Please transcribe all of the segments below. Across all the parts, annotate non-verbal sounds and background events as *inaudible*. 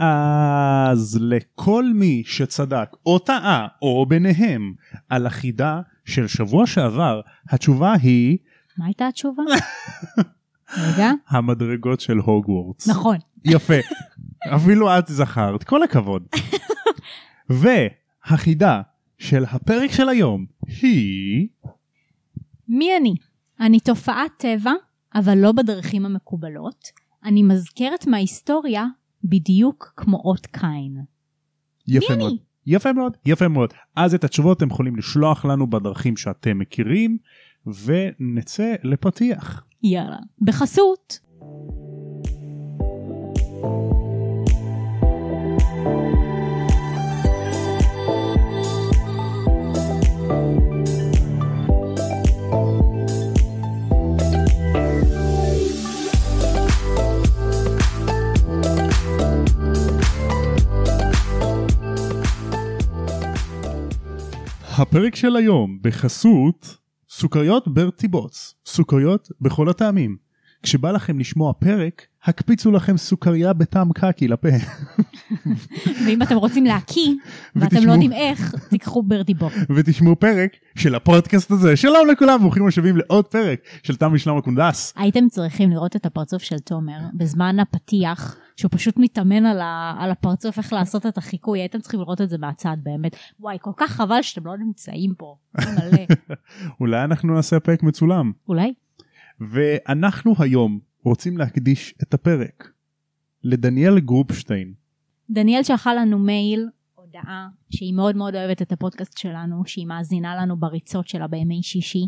אז לכל מי שצדק או טעה או ביניהם על החידה של שבוע שעבר, התשובה היא מה הייתה התשובה? רגע. *laughs* המדרגות של הוגוורטס. נכון. יפה. אפילו את זכרת, כל הכבוד. *laughs* והחידה של הפרק של היום היא... מי אני? אני תופעת טבע, אבל לא בדרכים המקובלות. אני מזכרת מההיסטוריה בדיוק כמו אות קין. יפה מאוד. יפה מאוד, יפה מאוד. אז את התשובות אתם יכולים לשלוח לנו בדרכים שאתם מכירים, ונצא לפתיח. יאללה. בחסות. הפרק של היום בחסות סוכריות ברטי בוץ, סוכריות בכל הטעמים. כשבא לכם לשמוע פרק, הקפיצו לכם סוכריה בטעם קקי לפה. ואם אתם רוצים להקיא, ואתם. לא יודעים איך, תיקחו ברדי בוק. ותשמעו פרק של הפודקאסט הזה. שלום לכולם, ברוכים השבים לעוד פרק של תם ושלום הקונדס. הייתם צריכים לראות את הפרצוף של תומר בזמן הפתיח, שהוא פשוט מתאמן על, ה, על הפרצוף איך לעשות את החיקוי, הייתם צריכים לראות את זה מהצד באמת. וואי, כל כך חבל שאתם לא נמצאים פה. *laughs* מלא. אולי אנחנו נעשה פרק מצולם. אולי? ואנחנו היום רוצים להקדיש את הפרק לדניאל גרופשטיין. דניאל שלחה לנו מייל, הודעה, שהיא מאוד מאוד אוהבת את הפודקאסט שלנו, שהיא מאזינה לנו בריצות שלה בימי שישי.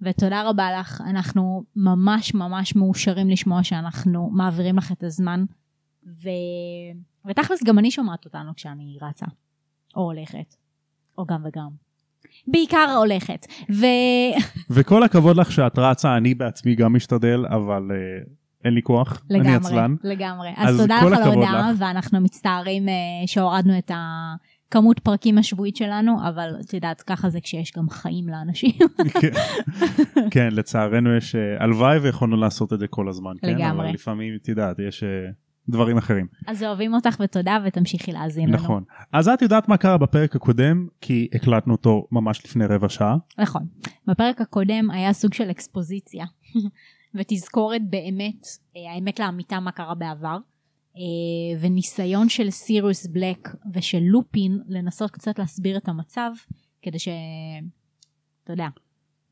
ותודה רבה לך, אנחנו ממש ממש מאושרים לשמוע שאנחנו מעבירים לך את הזמן. ו... ותכלס גם אני שומעת אותנו כשאני רצה, או הולכת, או גם וגם. בעיקר הולכת. ו... וכל הכבוד לך שאת רצה, אני בעצמי גם משתדל, אבל uh, אין לי כוח, אני לגמרי, עצלן. לגמרי. אז, אז תודה לך על ההודעה. ואנחנו מצטערים אה, שהורדנו את הכמות פרקים השבועית שלנו, אבל את יודעת, ככה זה כשיש גם חיים לאנשים. כן. כן, לצערנו יש, אה, הלוואי ויכולנו לעשות את זה כל הזמן, כן? לגמרי. אבל לפעמים, את יודעת, יש אה, דברים אחרים. אז אוהבים אותך ותודה, ותמשיכי להאזין לנו. נכון. אז את יודעת מה קרה בפרק הקודם, כי הקלטנו אותו ממש לפני רבע שעה. נכון. בפרק הקודם היה סוג של אקספוזיציה, *laughs* ותזכורת באמת, אה, האמת לאמיתה מה קרה בעבר, אה, וניסיון של סיריוס בלק ושל לופין לנסות קצת להסביר את המצב, כדי ש... אתה יודע,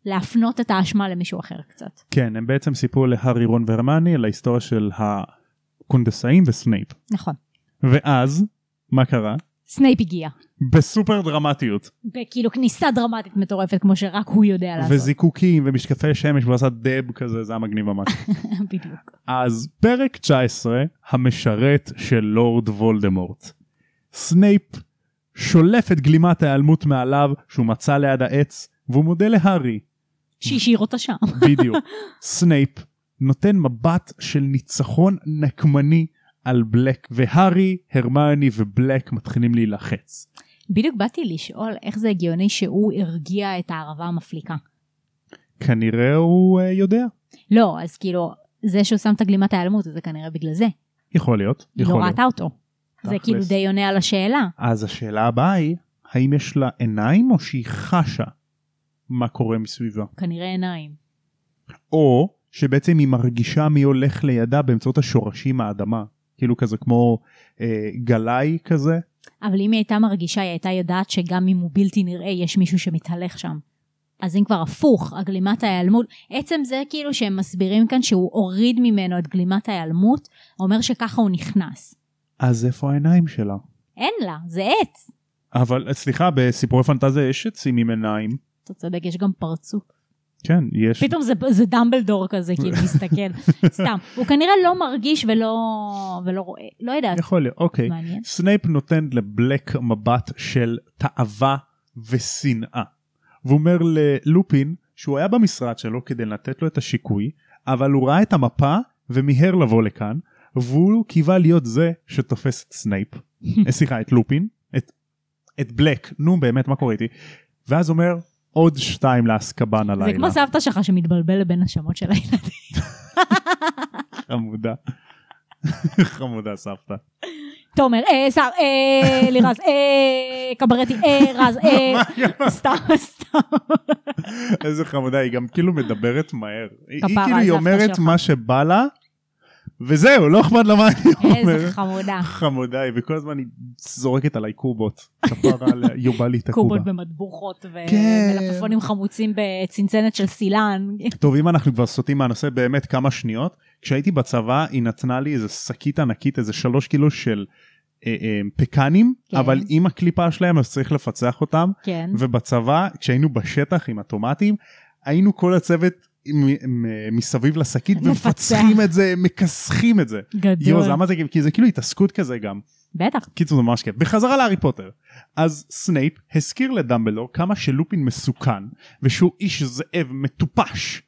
להפנות את האשמה למישהו אחר קצת. כן, הם בעצם סיפרו להארי רון והרמיוני על ההיסטוריה של הקונדסאים וסנייפ. נכון. ואז, מה קרה? סנייפ הגיע. בסופר דרמטיות. בכאילו כניסה דרמטית מטורפת כמו שרק הוא יודע לעשות. וזיקוקים ומשקפי שמש ועשה dab כזה, זה היה מגניב ממש. *laughs* בדיוק. אז פרק 19, המשרת של לורד וולדמורט. סנייפ שולף את גלימת ההיעלמות מעליו שהוא מצא ליד העץ, והוא מודה להארי. שהשאיר אותה שם. בדיוק. *laughs* סנייפ נותן מבט של ניצחון נקמני על בלק, והארי, הרמיוני ובלק מתחילים להילחץ. בדיוק באתי לשאול איך זה הגיוני שהוא הרגיע את הערבה המפליקה. כנראה הוא אה, יודע. לא, אז כאילו, זה שהוא שם את הגלימת ההיעלמות, זה כנראה בגלל זה. יכול להיות. יכול לא להיות. ראתה אותו. זה. כאילו די עונה על השאלה. אז השאלה הבאה היא, האם יש לה עיניים או שהיא חשה מה קורה מסביבה? כנראה עיניים. או שבעצם היא מרגישה מי הולך לידה באמצעות השורשים מהאדמה. כאילו כזה כמו אה, גלאי כזה. אבל אם היא הייתה מרגישה, היא הייתה יודעת שגם אם הוא בלתי נראה, יש מישהו שמתהלך שם. אז אם כבר הפוך, הגלימת ההיעלמות, עצם זה כאילו שהם מסבירים כאן שהוא הוריד ממנו את גלימת ההיעלמות, אומר שככה הוא נכנס. אז איפה העיניים שלה? אין לה, זה עץ. אבל סליחה, בסיפורי פנטזיה יש עצים עם עיניים. אתה צודק, יש גם פרצוף. כן, יש. פתאום זה, זה דמבלדור כזה, כאילו, *laughs* מסתכל. סתם. הוא כנראה לא מרגיש ולא, ולא רואה, לא יודעת. יכול להיות, אוקיי. מעניין. סנייפ נותן לבלק מבט של תאווה ושנאה. והוא אומר ללופין שהוא היה במשרד שלו כדי לתת לו את השיקוי, אבל הוא ראה את המפה ומיהר לבוא לכאן, והוא קיווה להיות זה שתופס את סנייפ. *laughs* אה, סליחה, את לופין, את, את בלק, נו באמת מה קורה איתי? ואז אומר עוד שתיים לאסקבן הלילה. זה כמו סבתא שלך שמתבלבל בין השמות של הילדים. חמודה. חמודה סבתא. תומר, אה, שר, אה, לירז, אה, קברטי, אה, רז, אה, *laughs* סתם, סתם. איזה חמודה, היא גם כאילו מדברת מהר. היא כאילו, היא אומרת. מה שבא לה, וזהו, לא אכפת לה מה אני אומר. איזה חמודה. חמודה היא, וכל הזמן היא זורקת עליי קובות. כפרה עליה, יובה לי את הקובה. קובות במטבוחות ו- כן. ומלפפונים חמוצים בצנצנת של סילן. טוב, אם אנחנו כבר סוטים מהנושא באמת כמה שניות, כשהייתי בצבא היא נתנה לי איזה שקית ענקית, איזה שלוש קילו של אה, אה, פקנים, כן. אבל עם הקליפה שלהם אז צריך לפצח אותם, כן. ובצבא כשהיינו בשטח עם הטומטים, היינו כל הצוות מ- מסביב לשקית. ומפצחים את זה, מכסחים את זה. גדול. יואו, למה זה, כי זה כאילו התעסקות כזה גם. בטח. קיצור זה ממש כיף. בחזרה להארי פוטר. אז סנייפ הזכיר לדמבלדור כמה שלופין מסוכן ושהוא איש זאב מטופש.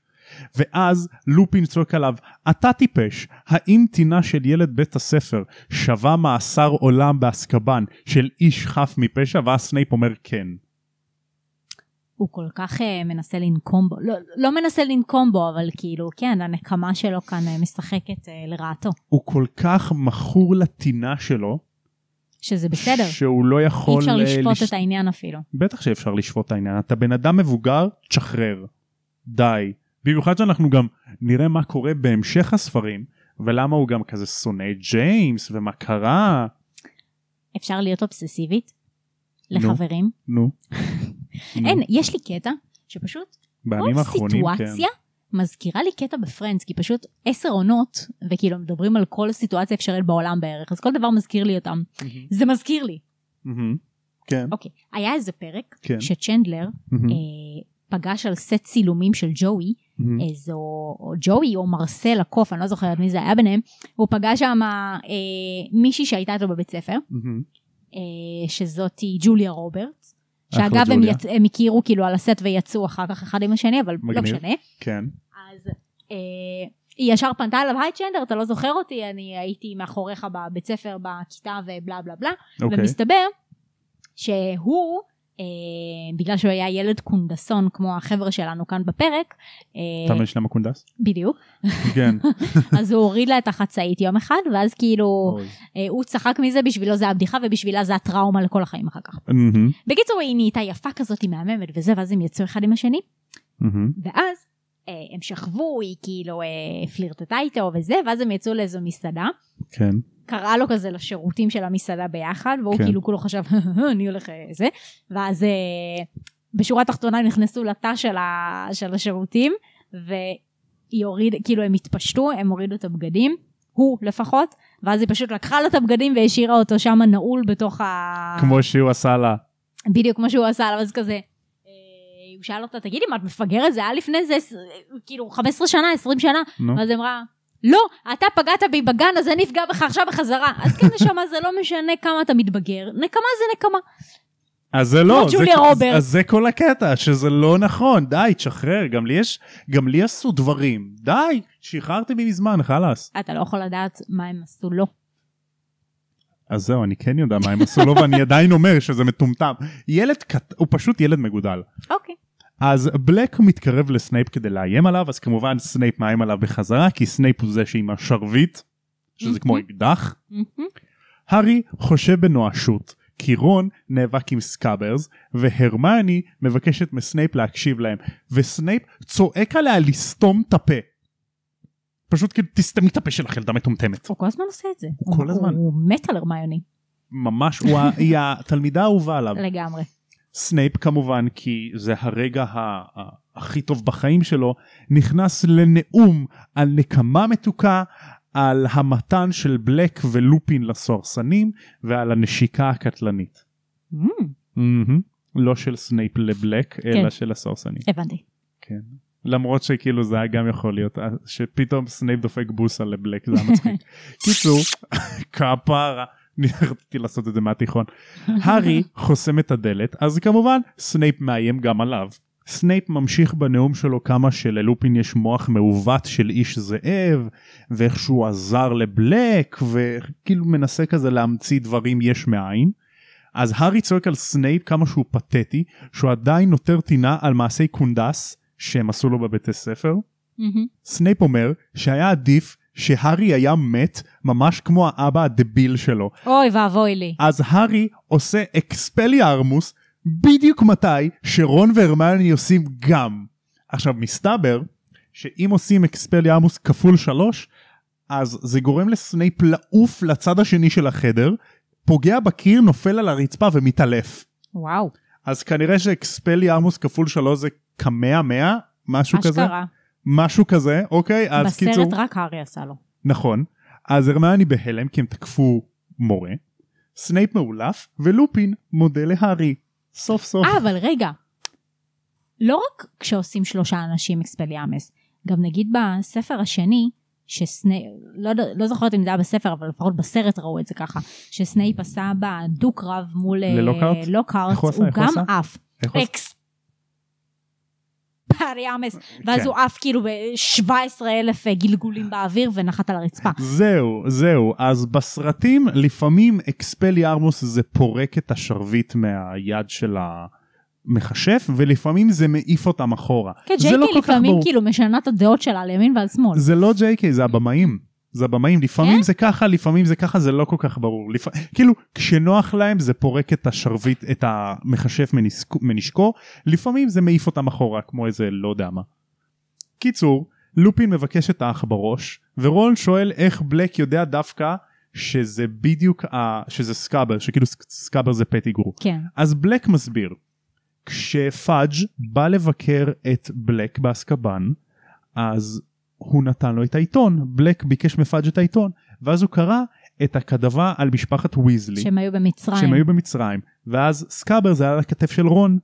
ואז לופין צועק עליו אתה טיפש האם טינה של ילד בית הספר שווה מאסר עולם באסקבן של איש חף מפשע ואז סנייפ אומר כן. הוא כל כך uh, מנסה לנקום בו, לא, לא מנסה לנקום בו, אבל כאילו, כן, הנקמה שלו כאן uh, משחקת uh, לרעתו. הוא כל כך מכור לטינה שלו שזה בסדר. שהוא לא אי יכול אפשר אה, לשפוט לש- את העניין אפילו. בטח שאפשר לשפוט את העניין אתה בן אדם מבוגר תשחרר די במיוחד שאנחנו גם נראה מה קורה בהמשך הספרים ולמה הוא גם כזה שונא ג'יימס ומה קרה אפשר להיות אובססיבית נו. לחברים. נו. *laughs* אין. יש לי קטע שפשוט בימים כל האחרונים כן סיטואציה מזכירה לי קטע בפרנדס, כי פשוט עשר עונות, וכאילו מדברים על כל סיטואציה אפשרית בעולם בערך, אז כל דבר מזכיר לי אותם. זה מזכיר לי. כן אוקיי, היה איזה פרק כן שצ'נדלר. אה, פגש על סט צילומים של ג'וי, מהמם. איזו או ג'וי או מרסל הקוף, אני לא זוכרת מי זה היה ביניהם, הוא פגש שם אה, מישהי שהייתה איתו בבית ספר, מהמם. אה, שזאתי ג'וליה רוברטס. שאגב הם. יצ... הם הכירו כאילו על הסט ויצאו אחר כך אחד עם השני אבל לא מגניב. משנה. כן אז אה, היא ישר פנתה אליו היי צ'נדר אתה לא זוכר אותי אני הייתי מאחוריך בבית ספר בכיתה ובלה בלה בלה אוקיי ומסתבר שהוא אה, בגלל שהוא היה ילד קונדסון כמו החבר'ה שלנו כאן בפרק אה, אתה יש להם הקונדס? בדיוק כן *laughs* אז הוא הוריד לה את החצאית יום אחד ואז כאילו. אה, הוא צחק מזה בשבילו זה הבדיחה ובשבילה זה הטראומה לכל החיים אחר כך. בקיצור היא נהייתה יפה כזאת היא מהממת וזה ואז הם יצאו אחד עם השני. ואז אה, הם שכבו היא כאילו אה, פלירטטה איתו וזה ואז הם יצאו לאיזו מסעדה כן קראה לו כזה לשירותים של המסעדה ביחד והוא כן. כאילו כולו חשב אני הולך אה, זה ואז אה, בשורה התחתונה הם נכנסו לתא של, ה, של השירותים והיא הוריד כאילו הם התפשטו הם הורידו את הבגדים הוא לפחות ואז היא פשוט לקחה לו את הבגדים והשאירה אותו שם נעול בתוך ה... כמו שהוא עשה לה בדיוק כמו שהוא עשה עליו אז כזה. אה, הוא שאל אותה תגידי מה את מפגרת זה היה לפני זה אה, כאילו 15 שנה 20 שנה נו. ואז היא אמרה לא אתה פגעת בי בגן אז אני אפגע בך עכשיו בחזרה אז כן נשמה זה לא משנה כמה אתה מתבגר נקמה זה נקמה אז זה לא, זה, רוברטס. אז זה כל הקטע, שזה לא נכון, די, תשחרר, גם לי יש, גם לי עשו דברים, די, שחררתי בי מזמן, חלאס. אתה לא יכול לדעת מה הם עשו לו אז זהו, אני כן יודע מה הם עשו לו, ואני עדיין אומר שזה מטומטם. ילד קט... הוא פשוט ילד מגודל. אוקיי אז בלק מתקרב לסנייפ כדי לאיים עליו, אז כמובן סנייפ מאיים עליו בחזרה, כי סנייפ הוא זה שעם השרביט, שזה כמו אקדח. הארי חושב בנואשות, כי רון נאבק עם סקאברס, והרמיוני מבקשת מסנייפ להקשיב להם, וסנייפ צועק עליה לסתום את הפה. פשוט כאילו תסתמי את הפה שלך ילדה מטומטמת. הוא כל הזמן עושה את זה הוא כל הזמן. הוא מת על הרמיוני ממש, היא התלמידה האהובה עליו. לגמרי סנייפ כמובן, כי זה הרגע הכי טוב בחיים שלו, נכנס לנאום על נקמה מתוקה, על המתן של בלק ולופין לסוהרסנים, ועל הנשיקה הקטלנית. מהמם. מהמם. לא של סנייפ לבלק, אלא כן. של הסוהרסנים. הבנתי כן. למרות שכאילו זה היה גם יכול להיות, אה, שפתאום סנייפ דופק בוסה לבלק, זה היה מצחיק. *laughs* קיצור, כפרה. *laughs* רציתי לעשות את זה מהתיכון. הארי חוסם את הדלת, אז כמובן סנייפ מאיים גם עליו. סנייפ ממשיך בנאום שלו כמה שללופין יש מוח מעוות של איש זאב, ואיך שהוא עזר לבלק, וכאילו מנסה כזה להמציא דברים יש מאין. אז הארי צועק על סנייפ כמה שהוא פתטי, שהוא עדיין נוטר טינה על מעשי קונדס שהם עשו לו בבית הספר. מהמם. סנייפ אומר שהיה עדיף שהארי היה מת ממש כמו האבא הדביל שלו. אוי ואבוי לי. אז הארי עושה אקספליארמוס בדיוק מתי שרון והרמיוני עושים גם. עכשיו מסתבר שאם עושים אקספליארמוס כפול שלוש אז זה גורם לסנייפ לעוף לצד השני של החדר, פוגע בקיר, נופל על הרצפה ומתעלף. וואו. אז כנראה שאקספליארמוס כפול שלוש זה כמאה מאה, משהו כזה. אשכרה. משהו כזה, אוקיי? אז בסרט קיצור, רק הארי עשה לו. נכון. אז הרמיוני בהלם כי הם תקפו מורה, סנייפ מעולף, ולופין מודה להארי. סוף סוף. אה, אבל רגע. לא רק כשעושים שלושה אנשים אקספליארמוס, גם נגיד בספר השני, שסנייפ, לא, לא זוכרת אם זה היה בספר, אבל לפחות בסרט ראו את זה ככה, שסנייפ עשה בדו-קרב מול אה, איך הוא? הוא גם עשה? עף. איך עושים? אקספליארמוס, ואז כן. הוא עף כאילו ב-17 אלף גלגולים באוויר ונחת על הרצפה. זהו, זהו. אז בסרטים לפעמים אקספליארמוס זה פורק את השרביט מהיד של המכשף, ולפעמים זה מעיף אותם אחורה. כן, זה לא לפעמים ברור. כאילו משנה את הדעות שלה על ימין ועל שמאל. זה לא ג'יי קיי, זה הבמאים. זה הבמאים, לפעמים כן? זה ככה, לפעמים זה ככה, זה לא כל כך ברור. לפ... כאילו, כשנוח להם זה פורק את השרביט, את המכשף מנשקו, מנשקו, לפעמים זה מעיף אותם אחורה, כמו איזה לא יודע מה. קיצור, לופין מבקש את העכברוש, ורון שואל איך בלק יודע דווקא שזה בדיוק, ה... שזה סקאבר, שכאילו סק- סקאבר זה פטיגרו. כן. אז בלק מסביר, כשפאג' בא לבקר את בלק באסקבן, אז הוא נתן לו את העיתון, בלק ביקש מפאג' את העיתון, ואז הוא קרא את הכתבה על משפחת ויזלי, שהם היו במצרים. שהם היו במצרים, ואז סקאבר זה היה על הכתף של רון,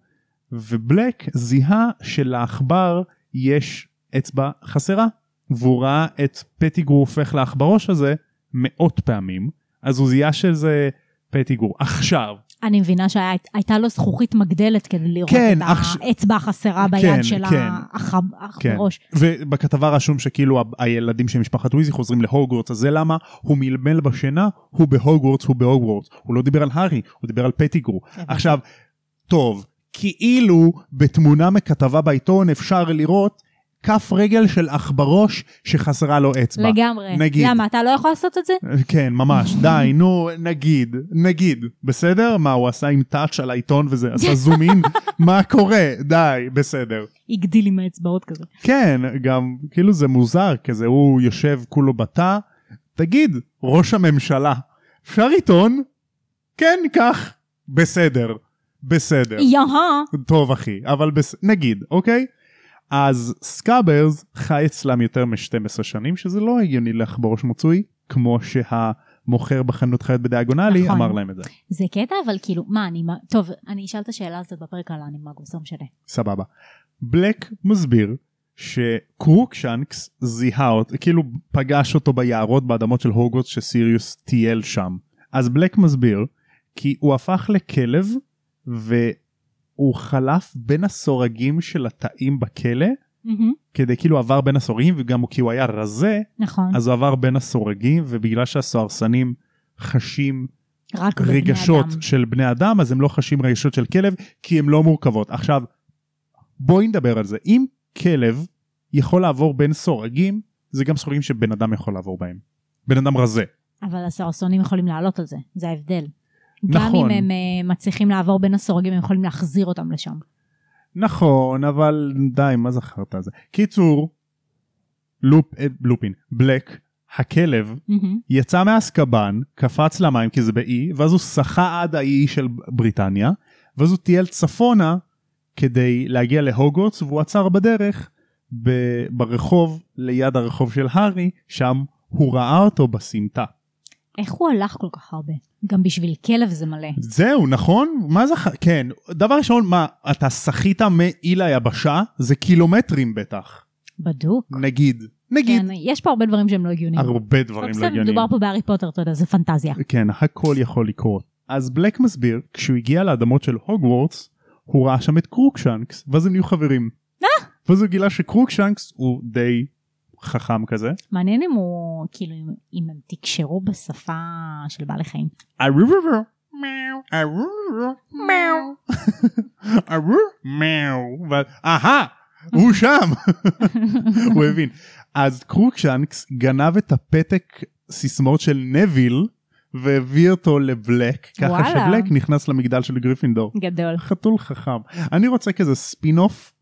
ובלק זיהה שלעכבר יש אצבע חסרה, והוא ראה את פטיגרו הופך לעכברוש הזה מאות פעמים, אז הוא זיהה שזה פטיגרו. עכשיו, אני מבינה שהייתה לו זכוכית מגדלת כדי לראות כן, את אח- האצבע החסרה כן, ביד של כן. האח כן. בראש. ובכתבה רשום שכאילו ה- הילדים של משפחת וויזי חוזרים להוגוורטס אז זה למה הוא מלמל בשינה הוא בהוגוורטס הוא בהוגוורטס הוא לא דיבר על הארי הוא דיבר על פטיגרו הבנתי. עכשיו טוב כאילו בתמונה מכתבה בעיתון אפשר לראות כף רגל של עכברוש שחסרה לו אצבע. לגמרי. נגיד. למה, אתה לא יכול לעשות את זה? כן ממש *laughs* די נו נגיד נגיד בסדר מה הוא עשה עם טאץ' על העיתון וזה עשה *laughs* זום אין מה קורה די בסדר. הגדיל עם האצבעות כזה. כן, גם כאילו זה מוזר, כזה הוא יושב כולו בתא, תגיד, ראש הממשלה, אפשר עיתון? כן, קח, בסדר, בסדר. yeah. טוב אחי, אבל בס... נגיד, אוקיי? אז סקאברס חי אצלם יותר מ-12 שנים, שזה לא הגיוני לעכברוש מצוי, כמו שהמוכר בחנות חיות ב Diagon Alley נכון. אמר להם את זה. זה קטע אבל כאילו, מה, אני, טוב, אני אשאל את השאלה הזאת בפרק על האנימגוס, לא משנה. סבבה. בלק מסביר שקרוקשנקס זיהה אותו, כאילו פגש אותו ביערות באדמות של הוגוורטס שסיריוס טייל שם. אז בלק מסביר כי הוא הפך לכלב והוא חלף בין הסורגים של התאים בכלא מהמם, כדי כאילו עבר בין הסורגים וגם כי הוא היה רזה נכון. אז הוא עבר בין הסורגים ובגלל שהסוהרסנים חשים רק רגשות אדם. של בני אדם אז הם לא חשים רגשות של כלב כי הן לא מורכבות. עכשיו בואי נדבר על זה אם כלב יכול לעבור בין סורגים זה גם סורגים שבן אדם יכול לעבור בהם. בן אדם רזה. אבל הסרסונים יכולים לעלות על זה, זה ההבדל. גם נכון. אם הם אה, מצליחים לעבור בין הסורגים, הם יכולים להחזיר אותם לשם. נכון אבל די מה זכרת על זה. קיצור לופ, אה, לופין בלק הכלב מהמם. יצא מאסקבן קפץ למים כי זה באי ואז הוא שחה עד האי של בריטניה ואז הוא טייל צפונה כדי להגיע להוגוורטס והוא עצר בדרך ב- ברחוב ליד הרחוב של הארי שם הוא ראה אותו בסמטה. איך הוא הלך כל כך הרבה? גם בשביל כלב זה מלא. זהו נכון מה זה ח- כן דבר ראשון מה אתה שחית מאי ליבשה זה קילומטרים בטח בדוק. נגיד נגיד כן, יש פה הרבה דברים שהם לא הגיוניים. הרבה דברים לא הגיוניים. מדובר פה בהארי פוטר, אתה יודע, זה פנטזיה. כן, הכל יכול לקרות. אז בלק מסביר, כשהוא הגיע לאדמות של הוגוורטס, הוא ראה שם את קרוקשנקס, ואז הם נהיו חברים. ואז הוא גילה שקרוקשנקס הוא די חכם כזה. מעניין אם הוא, כאילו, אם- הם תקשרו בשפה של בעלי חיים. מאו, מאו, *laughs* אהה, הוא *laughs* שם, *laughs* הוא הבין. אז קרוקשנקס גנב את הפתק סיסמאות של נוויל והביא אותו לבלק ככה שבלק נכנס למגדל של גריפינדור. גדול. חתול חכם. אני רוצה כזה spin off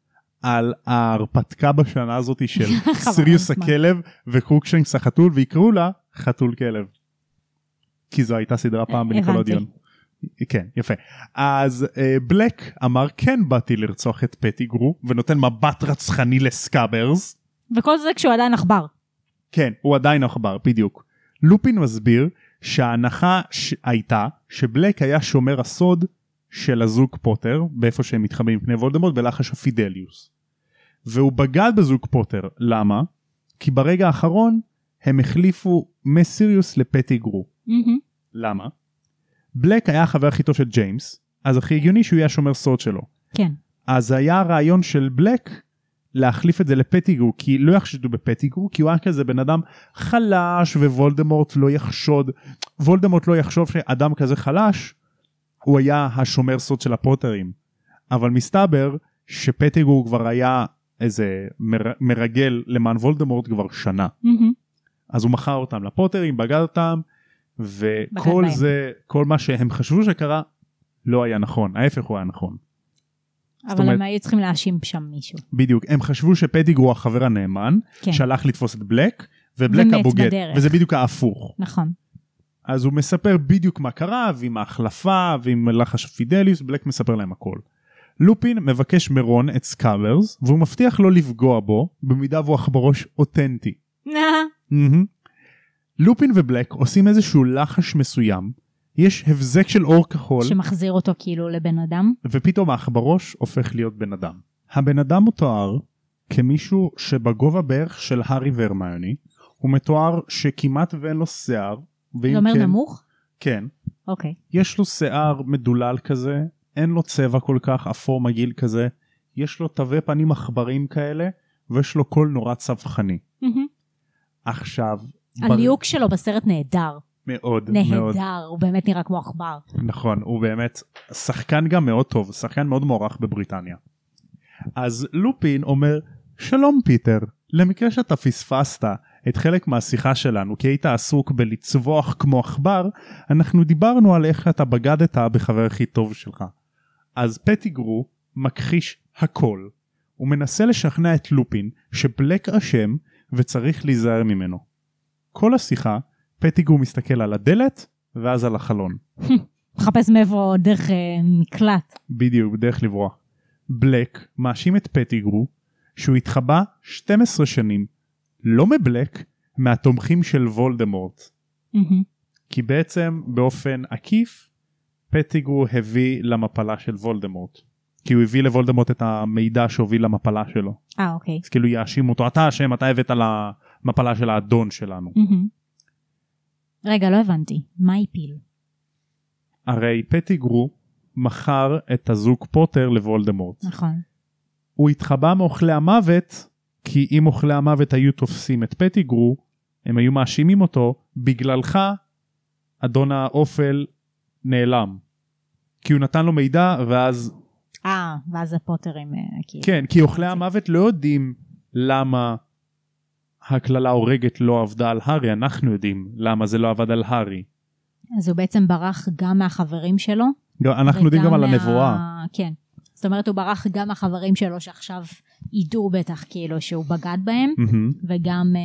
על ההרפתקה בשנה הזאת של *laughs* סיריוס. הכלב וקרוקשנקס החתול ויקראו לה חתול כלב. כי זו הייתה סדרה פעם הבנתי. בניקלודיאון. כן יפה אז אה, בלק אמר כן באתי לרצוח את פטיגרו ונותן מבט רצחני לסקאברס וכל זה כשהוא עדיין עכבר. כן הוא עדיין עכבר בדיוק. לופין מסביר שההנחה ש... הייתה שבלק היה שומר הסוד של הזוג פוטר באיפה שהם מתחבאים מפני וולדמורט בלחש הפידליוס. והוא בגד בזוג פוטר למה? כי ברגע האחרון הם החליפו מסיריוס לפטיגרו. מהמם. למה? בלק היה החבר הכי טוב של ג'יימס אז הכי הגיוני שהוא יהיה השומר סוד שלו. כן. אז היה הרעיון של בלק להחליף את זה לפטיגרו כי לא יחשדו בפטיגרו כי הוא היה כזה בן אדם חלש ווולדמורט לא יחשוד וולדמורט לא יחשוב שאדם כזה חלש הוא היה השומר סוד של הפוטרים אבל מסתבר שפטיגרו כבר היה איזה מר, מרגל למען וולדמורט כבר שנה מהמם. אז הוא מכר אותם לפוטרים בגד אותם וכל בהם. זה כל מה שהם חשבו שקרה לא היה נכון ההפך הוא היה נכון. אבל אומרת- הם היו צריכים להאשים שם מישהו. בדיוק הם חשבו שפטיגרו הוא החבר הנאמן כן. שהלך לתפוס את בלק ובלק הבוגד בדרך. וזה בדיוק ההפוך נכון. אז הוא מספר בדיוק מה קרה ועם ההחלפה ועם לחש הפידליוס בלק מספר להם הכל. לופין מבקש מרון את סקאברס והוא מבטיח לא לפגוע בו במידה והוא עכברוש אותנטי. *laughs* לופין ובלק עושים איזשהו לחש מסוים יש הבזק של אור כחול שמחזיר אותו כאילו לבן אדם. ופתאום העכברוש הופך להיות בן אדם. הבן אדם מתואר כמישהו שבגובה בערך של הארי והרמיוני, הוא מתואר שכמעט ואין לו שיער, זה אומר כן, נמוך? כן, אוקיי. יש לו שיער מדולל כזה, אין לו צבע כל כך אפור מגעיל כזה, יש לו תווי פנים עכברים כאלה, ויש לו קול נורא צווחני. מהמם. עכשיו, בר- הליהוק שלו בסרט נהדר. מאוד מאוד נהדר. הוא באמת נראה כמו עכבר. נכון הוא באמת שחקן גם מאוד טוב שחקן מאוד מוערך בבריטניה. אז לופין אומר שלום פיטר למקרה שאתה פספסת את חלק מהשיחה שלנו כי היית עסוק בלצווח כמו עכבר אנחנו דיברנו על איך אתה בגדת בחבר הכי טוב שלך. אז פטיגרו מכחיש הכל. הוא מנסה לשכנע את לופין שבלק אשם וצריך להיזהר ממנו. כל השיחה פטיגרו מסתכל על הדלת ואז על החלון. *laughs* מחפש מאיפה דרך אה, מקלט. בדיוק, בדרך לברוח. בלק מאשים את פטיגרו שהוא התחבא 12 שנים, לא מבלק, מהתומכים של וולדמורט. מהמם. כי בעצם באופן עקיף פטיגרו הביא למפלה של וולדמורט. כי הוא הביא לוולדמורט את המידע שהוביל למפלה שלו. אה אוקיי. אז כאילו יאשים אותו, אתה אשם, אתה הבאת למפלה של האדון שלנו. מהמם. רגע לא הבנתי. מה הפיל? הרי פטיגרו מכר את הזוג פוטר לוולדמורט. נכון. הוא התחבא מאוכלי המוות כי אם אוכלי המוות היו תופסים את פטיגרו הם היו מאשימים אותו בגללך אדון האופל נעלם. כי הוא נתן לו מידע ואז אה ואז הפוטרים אה, כאילו. כן כי אוכלי המוות לא יודעים למה הקללה הורגת לא עבדה על הארי אנחנו יודעים למה זה לא עבד על הארי. אז הוא בעצם ברח גם מהחברים שלו. אנחנו יודעים גם על מה- הנבואה. כן. זאת אומרת הוא ברח גם מהחברים שלו שעכשיו ידעו בטח כאילו שהוא בגד בהם מהמם. וגם אה,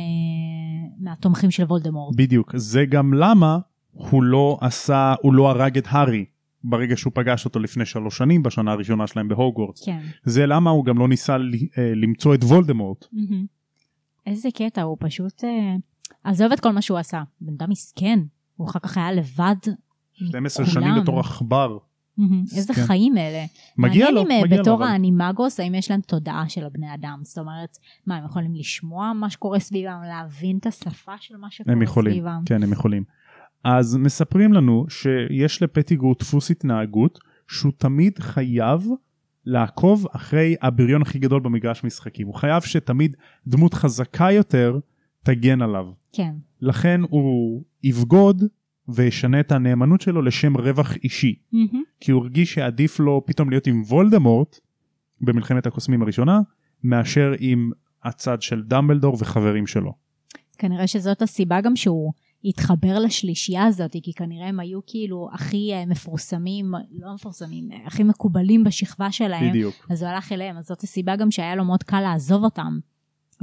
מהתומכים של וולדמורט. בדיוק זה גם למה הוא לא עשה הוא לא הרג את הארי ברגע שהוא פגש אותו לפני שלוש שנים בשנה הראשונה שלהם בהוגוורטס. כן. זה למה הוא גם לא ניסה ל- אה, למצוא את וולדמורט. מהמם. איזה קטע הוא פשוט אה, עזוב את כל מה שהוא עשה. בן אדם מסכן. הוא אחר כך היה לבד. 12 מכולם. שנים בתור עכבר. איזה כן. חיים אלה. מגיע לו, מעניין אם אה, מגיע לו. בתור אבל. האנימגוס האם יש להם תודעה של הבני אדם. זאת אומרת מה הם יכולים לשמוע מה שקורה סביבם להבין את השפה של מה שקורה הם יכולים, סביבם. כן הם יכולים. אז מספרים לנו שיש לפטיגרו דפוס התנהגות שהוא תמיד חייב לעקוב אחרי הבריון הכי גדול במגרש משחקים. הוא חייב שתמיד דמות חזקה יותר תגן עליו. כן. לכן הוא יבגוד וישנה את הנאמנות שלו לשם רווח אישי. מהמם. כי הוא הרגיש שעדיף לו פתאום להיות עם וולדמורט במלחמת הקוסמים הראשונה מאשר עם הצד של דמבלדור וחברים שלו. כנראה שזאת הסיבה גם שהוא התחבר לשלישייה הזאת, כי כנראה הם היו כאילו הכי אה, מפורסמים, לא מפורסמים, אה, הכי מקובלים בשכבה שלהם. בדיוק. אז הוא הלך אליהם, אז זאת הסיבה גם שהיה לו מאוד קל לעזוב אותם,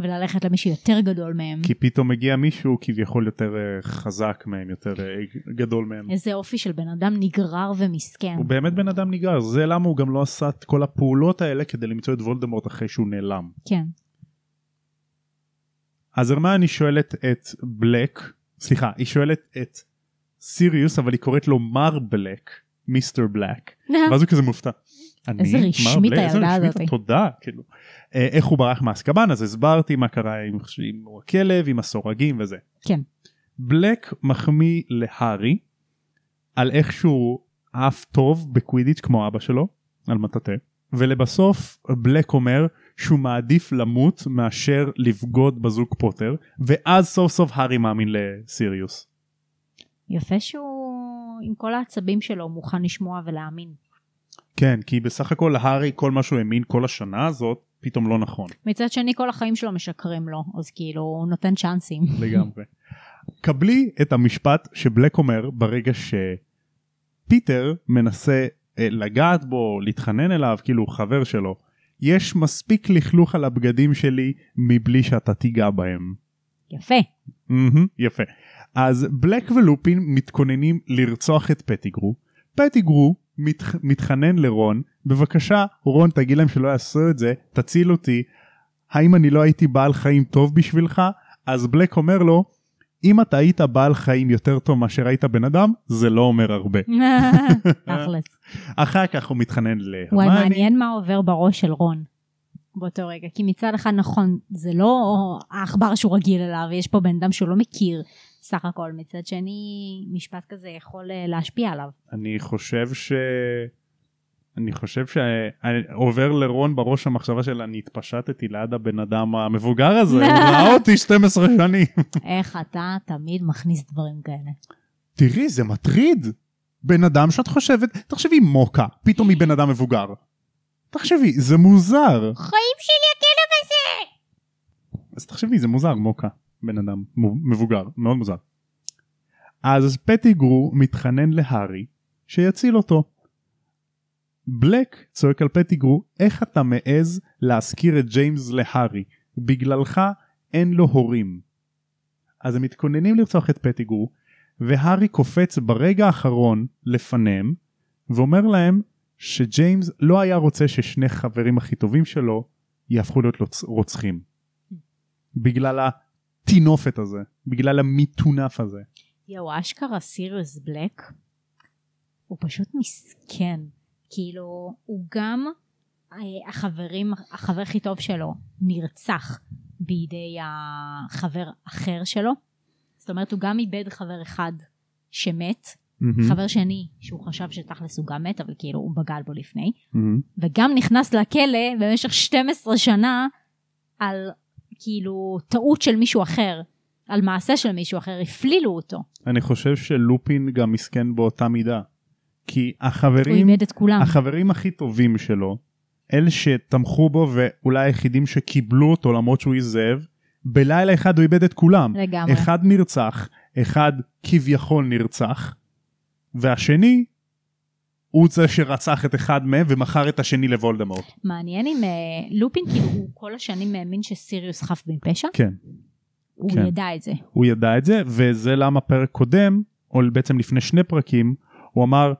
וללכת למישהו יותר גדול מהם. כי פתאום מגיע מישהו כביכול יותר אה, חזק מהם, יותר אה, גדול מהם. איזה אופי של בן אדם נגרר ומסכן. הוא באמת בן אדם ניגר, זה למה הוא גם לא עשה את כל הפעולות האלה כדי למצוא את וולדמורט אחרי שהוא נעלם. כן. אז הרמני שואלת את בלק, סליחה, היא שואלת את סיריוס אבל היא קוראת לו מר בלק, Mister בלק, *laughs* ואז הוא כזה מופתע. אני? איזה רשמית בלק? איזה הילדה רשמית? הזאת. תודה, כאילו. אה, איך הוא ברח מאסקבן אז הסברתי מה קרה עם, עם הכלב, עם הסורגים וזה. כן. בלק מחמיא להארי על איך שהוא עף טוב בקווידיץ' כמו אבא שלו, על מטאטא, ולבסוף בלק אומר שהוא מעדיף למות מאשר לבגוד בזוג פוטר, ואז סוף סוף הארי מאמין לסיריוס. יפה שהוא עם כל העצבים שלו מוכן לשמוע ולהאמין. כן, כי בסך הכל הארי כל מה שהוא האמין כל השנה הזאת, פתאום לא נכון מצד שני כל החיים שלו משקרים לו, אז כאילו הוא נותן צ'אנסים. *laughs* לגמרי. קבלי את המשפט שבלק אומר ברגע שפיטר מנסה אה, לגעת בו, להתחנן אליו, כאילו חבר שלו. יש מספיק לכלוך על הבגדים שלי מבלי שאתה תיגע בהם. יפה. מהמם, יפה. אז בלק ולופין מתכוננים לרצוח את פטיגרו. פטיגרו מת, מתחנן לרון, בבקשה רון תגיד להם שלא יעשו את זה, תציל אותי. האם אני לא הייתי בעל חיים טוב בשבילך? אז בלק אומר לו, אם אתה היית בעל חיים יותר טוב מאשר היית בן אדם, זה לא אומר הרבה. *laughs* תכלס. אחר כך הוא מתחנן וואי, להרמני. מעניין מה עובר בראש של רון באותו רגע. כי מצד אחד נכון, זה לא העכבר שהוא רגיל אליו, יש פה בן אדם שהוא לא מכיר סך הכל. מצד שני, משפט כזה יכול אה, להשפיע עליו. אני חושב ש... אני חושב שעובר לרון בראש המחשבה של אני התפשטתי ליד הבן אדם המבוגר הזה, *laughs* הוא ראה אותי 12 שנים. איך אתה תמיד מכניס דברים כאלה. תראי זה מטריד. בן אדם שאת חושבת, תחשבי מוקה, פתאום היא בן אדם מבוגר. תחשבי, זה מוזר. חיים שלי הכלב הזה! אז תחשבי, זה מוזר מוקה, בן אדם מבוגר, מאוד מוזר. אז פטיגרו מתחנן להארי שיציל אותו. בלק צועק על פטיגרו, איך אתה מעז להזכיר את ג'יימס להארי? בגללך אין לו הורים. אז הם מתכוננים לרצוח את פטיגרו, והארי קופץ ברגע האחרון לפניהם, ואומר להם שג'יימס לא היה רוצה ששני חברים הכי טובים שלו יהפכו להיות רוצ- רוצחים. בגלל הטינופת הזה, בגלל המיטונף הזה. יואו, אשכרה סיריוס בלק, הוא פשוט מסכן. כאילו, הוא גם, אה, החברים, החבר הכי טוב שלו נרצח בידי החבר אחר שלו. זאת אומרת, הוא גם איבד חבר אחד שמת, מהמם, חבר שני שהוא חשב שתכלס הוא גם מת, אבל כאילו הוא בגל בו לפני, מהמם. וגם נכנס לכלא במשך 12 שנה על כאילו טעות של מישהו אחר, על מעשה של מישהו אחר, הפלילו אותו. אני חושב שלופין גם מסכן באותה מידה. כי הוא החברים, איבד את כולם. החברים הכי טובים שלו, אלה שתמכו בו ואולי היחידים שקיבלו אותו למרות שהוא עזב, בלילה אחד הוא איבד את כולם. לגמרי. אחד נרצח, אחד כביכול נרצח, והשני הוא זה שרצח את אחד מהם ומכר את השני לוולדמורט. מעניין אם אה, לופין כאילו הוא כל השנים האמין שסיריוס חף מפשע, כן, הוא כן. ידע את זה. הוא ידע את זה, וזה למה פרק קודם, או בעצם לפני שני פרקים, הוא אמר,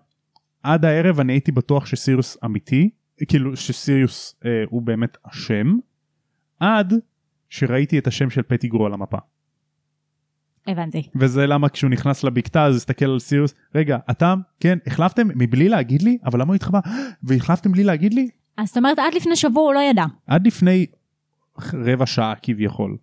עד הערב אני הייתי בטוח שסיריוס אמיתי, כאילו שסיריוס אה, הוא באמת אשם, עד שראיתי את השם של פטיגרו על המפה. הבנתי. וזה למה כשהוא נכנס לבקתה אז הסתכל על סיריוס, רגע, אתה, כן, החלפתם מבלי להגיד לי? אבל למה הוא התחבא? והחלפתם בלי להגיד לי? אז זאת אומרת עד לפני שבוע הוא לא ידע. עד לפני רבע שעה כביכול.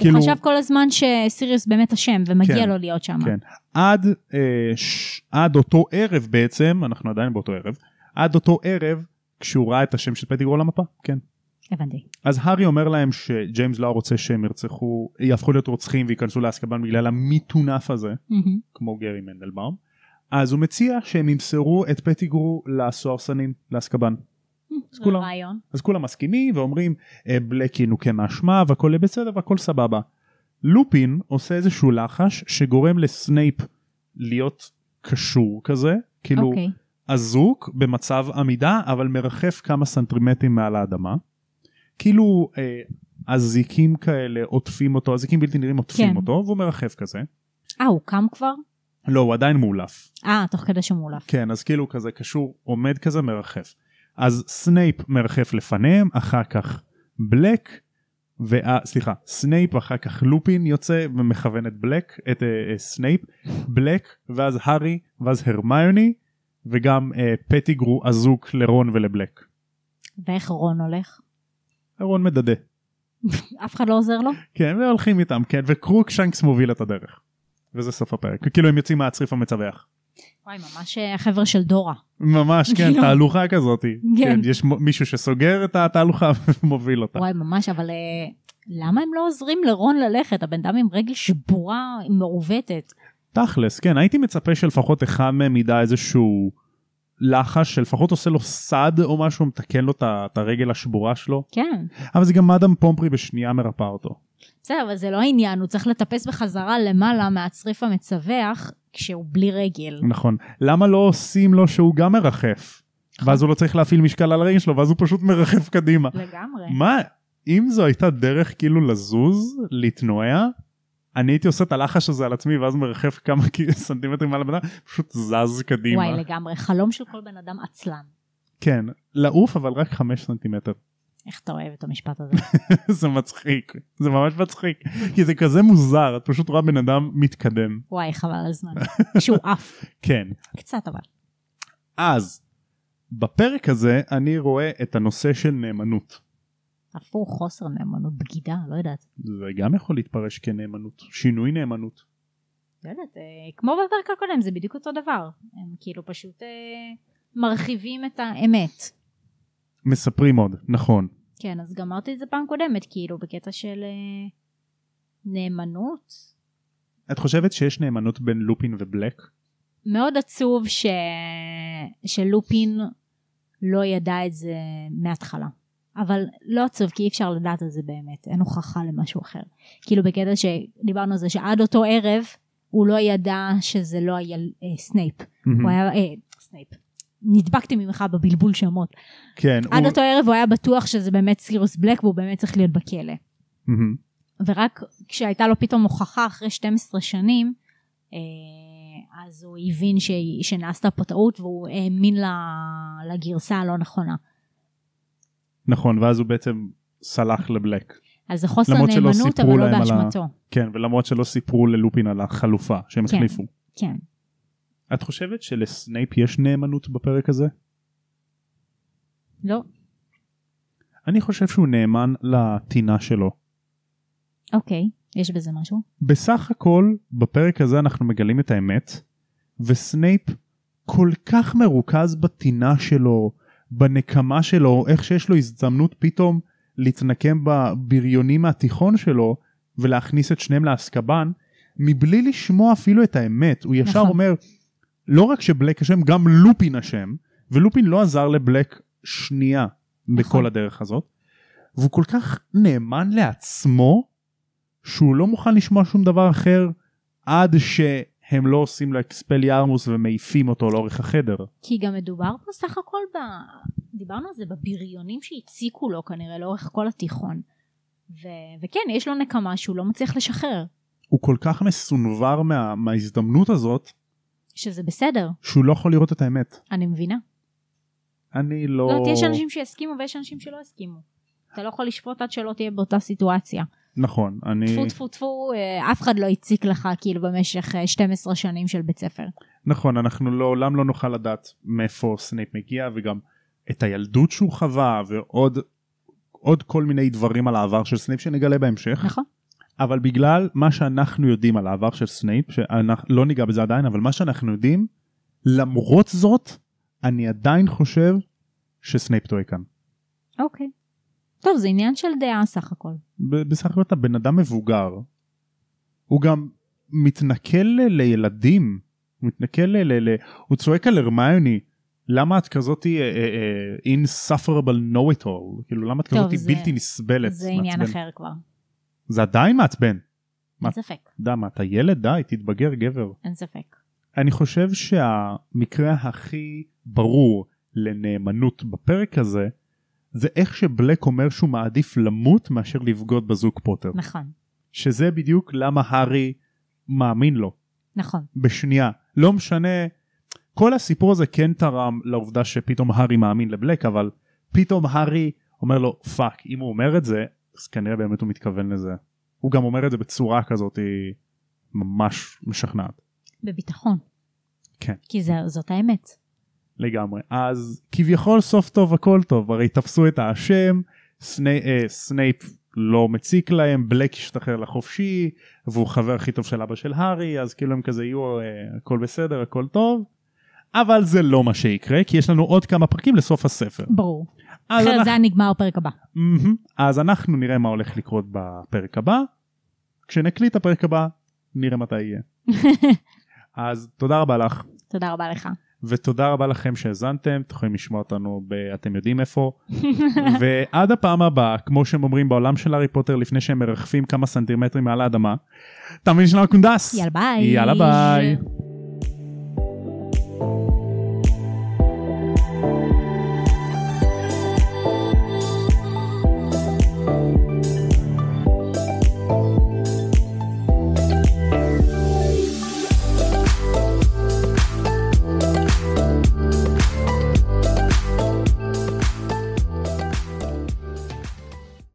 הוא חשב כל הזמן שסיריוס באמת אשם ומגיע כן, לו להיות שם. כן. עד, אה, ש... עד אותו ערב בעצם, אנחנו עדיין באותו ערב, עד אותו ערב, כשהוא ראה את השם של פטיגרו על המפה, כן. הבנתי. אז הארי אומר להם שג'יימס לא רוצה שהם ירצחו, יהפכו להיות רוצחים וייכנסו לאסקבן בגלל המיטונף הזה, מהמם. כמו גרי מנדלבאום. אז הוא מציע שהם ימסרו את פטיגרו לסוהרסנים, לאסקבן. אז כולם, רעיון. אז כולם מסכימים ואומרים אה, בלק ינוקה מהאשמה והכל יהיה בסדר והכל סבבה. לופין עושה איזשהו לחש שגורם לסנייפ להיות קשור כזה, כאילו אוקיי. אזוק במצב עמידה אבל מרחף כמה סנטימטרים מעל האדמה. כאילו אה, אזיקים כאלה עוטפים אותו, אזיקים בלתי נראים עוטפים כן. אותו והוא מרחף כזה. אה, הוא קם כבר? לא, הוא עדיין מעולף. אה, תוך כדי שהוא מעולף. כן, אז כאילו כזה קשור, עומד כזה מרחף. אז סנייפ מרחף לפניהם, אחר כך בלק, וה, סליחה, סנייפ אחר כך לופין יוצא ומכוון את בלק, את אה, אה, סנייפ, בלק, ואז הארי, ואז הרמיוני, וגם אה, פטיגרו אזוק לרון ולבלק. ואיך רון הולך? רון מדדה. *laughs* אף אחד לא עוזר לו? כן, והולכים איתם, כן, וקרוק שיינקס מוביל את הדרך. וזה סוף הפרק, כאילו הם יוצאים מהצריף המצווח. וואי, ממש אה, החבר'ה של דורה. ממש *laughs* כן כאילו. תהלוכה כזאת כן. כן יש מישהו שסוגר את התהלוכה *laughs* ומוביל אותה וואי, ממש, אבל אה, למה הם לא עוזרים לרון ללכת? הבן אדם עם רגל שבורה, מעוותת. תכלס כן הייתי מצפה שלפחות אחד מהם ידע איזשהו לחש שלפחות עושה לו סד או משהו מתקן לו את הרגל השבורה שלו כן. אבל זה גם מאדם פומפרי בשנייה מרפא אותו. בסדר, אבל זה לא העניין, הוא צריך לטפס בחזרה למעלה מהצריף המצווח כשהוא בלי רגל. נכון למה לא עושים לו שהוא גם מרחף נכון. ואז הוא לא צריך להפעיל משקל על הרגל שלו ואז הוא פשוט מרחף קדימה. לגמרי. מה אם זו הייתה דרך כאילו לזוז להתנועע אני הייתי עושה את הלחש הזה על עצמי ואז מרחף כמה סנטימטרים מעל הבן אדם פשוט זז קדימה וואי, לגמרי. חלום של כל בן אדם עצלן. כן לעוף אבל רק חמש סנטימטר איך אתה אוהב את המשפט הזה? *laughs* זה מצחיק זה ממש מצחיק כי זה כזה מוזר את פשוט רואה בן אדם מתקדם וואי, חבל על הזמן. שהוא עף. *laughs* כן קצת אבל. אז בפרק הזה אני רואה את הנושא של נאמנות הפוך, חוסר נאמנות, בגידה, לא יודעת. זה גם יכול להתפרש כנאמנות שינוי נאמנות לא יודעת, אה, כמו בפרק הקודם, זה בדיוק אותו דבר. הם כאילו פשוט אה, מרחיבים את האמת. מספרים עוד נכון כן, אז גמרתי את זה פעם קודמת, כאילו, בקטע של אה, נאמנות. את חושבת שיש נאמנות בין לופין ובלק? מאוד עצוב ש... שלופין לא ידע את זה מההתחלה. אבל לא עצוב, כי אי אפשר לדעת את זה באמת, אין הוכחה למשהו אחר. כאילו בקטע שדיברנו על זה שעד אותו ערב הוא לא ידע שזה לא היה אה, סנייפ. הוא היה, אה, סנייפ. נדבקתי ממך בבלבול שמות. כן עד הוא- אותו ערב הוא היה בטוח שזה באמת סיריוס בלק והוא באמת צריך להיות בכלא. מהמם. ורק כשהייתה לו פתאום הוכחה אחרי 12 שנים, אה, אז הוא הבין ש... שנעשתה פה טעות והוא האמין לגרסה הלא נכונה. נכון ואז הוא בעצם סלח לבלק אז זה חוסר נאמנות אבל לא על ה- באשמתו. כן ולמרות שלא סיפרו ללופין על החלופה שהם כן. החליפו. כן. את חושבת שלסנייפ יש נאמנות בפרק הזה? לא? אני חושב שהוא נאמן לטינה שלו. אוקיי. יש בזה משהו? בסך הכל בפרק הזה אנחנו מגלים את האמת וסנייפ כל כך מרוכז בטינה שלו בנקמה שלו איך שיש לו הזדמנות פתאום להתנקם בבריונים מהתיכון שלו ולהכניס את שניהם לאסקבן מבלי לשמוע אפילו את האמת הוא ישר נכון. אומר לא רק שבלק אשם גם לופין אשם ולופין לא עזר לבלק שנייה בכל נכון. הדרך הזאת והוא כל כך נאמן לעצמו שהוא לא מוכן לשמוע שום דבר אחר עד שהם לא עושים לו אקספל ירמוס ומעיפים אותו לאורך החדר. כי גם מדובר פה סך הכל ב... דיברנו על זה בבריונים שהציקו לו כנראה לאורך כל התיכון. ו... וכן, יש לו נקמה שהוא לא מצליח לשחרר. הוא כל כך מסונבר מה, מההזדמנות הזאת שזה בסדר, שהוא לא יכול לראות את האמת. אני מבינה. אני לא... לא, יש אנשים שיסכימו ויש אנשים שלא יסכימו. אתה לא יכול לשפוט עד שלא תהיה באותה סיטואציה. נכון, אני... טפו טפו טפו, אה, אף אחד לא הציק לך כאילו במשך אה, 12 שנים של בית ספר. נכון, אנחנו לעולם לא נוכל לדעת מאיפה סנייפ מגיע וגם את הילדות שהוא חווה ועוד עוד כל מיני דברים על העבר של סנייפ שנגלה בהמשך. נכון? אבל בגלל מה שאנחנו יודעים על העבר של סנייפ, שאנחנו לא ניגע בזה עדיין, אבל מה שאנחנו יודעים, למרות זאת, אני עדיין חושב שסנייפ טועה כאן. אוקיי. טוב, זה עניין של דעה סך הכל. בסך הכל אתה בן אדם מבוגר. הוא גם מתנכל לילדים. הוא מתנכל ל... הוא צועק על הרמיוני. למה את כזאתי uh, uh, insufferable know it all כאילו למה את כזאתי בלתי נסבלת זה עניין מעצבן? אחר כבר. זה עדיין מעצבן? אין ספק, די מה אתה ילד די תתבגר גבר אין ספק. אני חושב שהמקרה הכי ברור לנאמנות בפרק הזה זה איך שבלק אומר שהוא מעדיף למות מאשר לבגוד בזוג פוטר נכון, שזה בדיוק למה הארי מאמין לו נכון. בשנייה לא משנה כל הסיפור הזה כן תרם לעובדה שפתאום הארי מאמין לבלק אבל פתאום הארי אומר לו fuck אם הוא אומר את זה אז כנראה באמת הוא מתכוון לזה הוא גם אומר את זה בצורה כזאת היא ממש משכנעת בביטחון. כן. כי זה, זאת האמת. לגמרי אז כביכול סוף טוב הכל טוב הרי תפסו את האשם סני, אה, סנייפ לא מציק להם בלק השתחרר לחופשי והוא חבר הכי טוב של אבא של הארי אז כאילו הם כזה יהיו אה, הכל בסדר הכל טוב אבל זה לא מה שיקרה כי יש לנו עוד כמה פרקים לסוף הספר. ברור. אז, אחרת אנחנו, זה היה נגמר הפרק הבא. מהמם. אז אנחנו נראה מה הולך לקרות בפרק הבא. כשנקליט את הפרק הבא נראה מתי יהיה. *laughs* אז תודה רבה לך. תודה רבה לך. ותודה רבה לכם שהאזנתם, אתם יכולים לשמוע אותנו ב... אתם יודעים איפה. *laughs* ועד הפעם הבאה, כמו שהם אומרים בעולם של הארי פוטר לפני שהם מרחפים כמה סנטימטרים מעל האדמה, תמיד שלנו קונדס. יאללה ביי. יאללה ביי.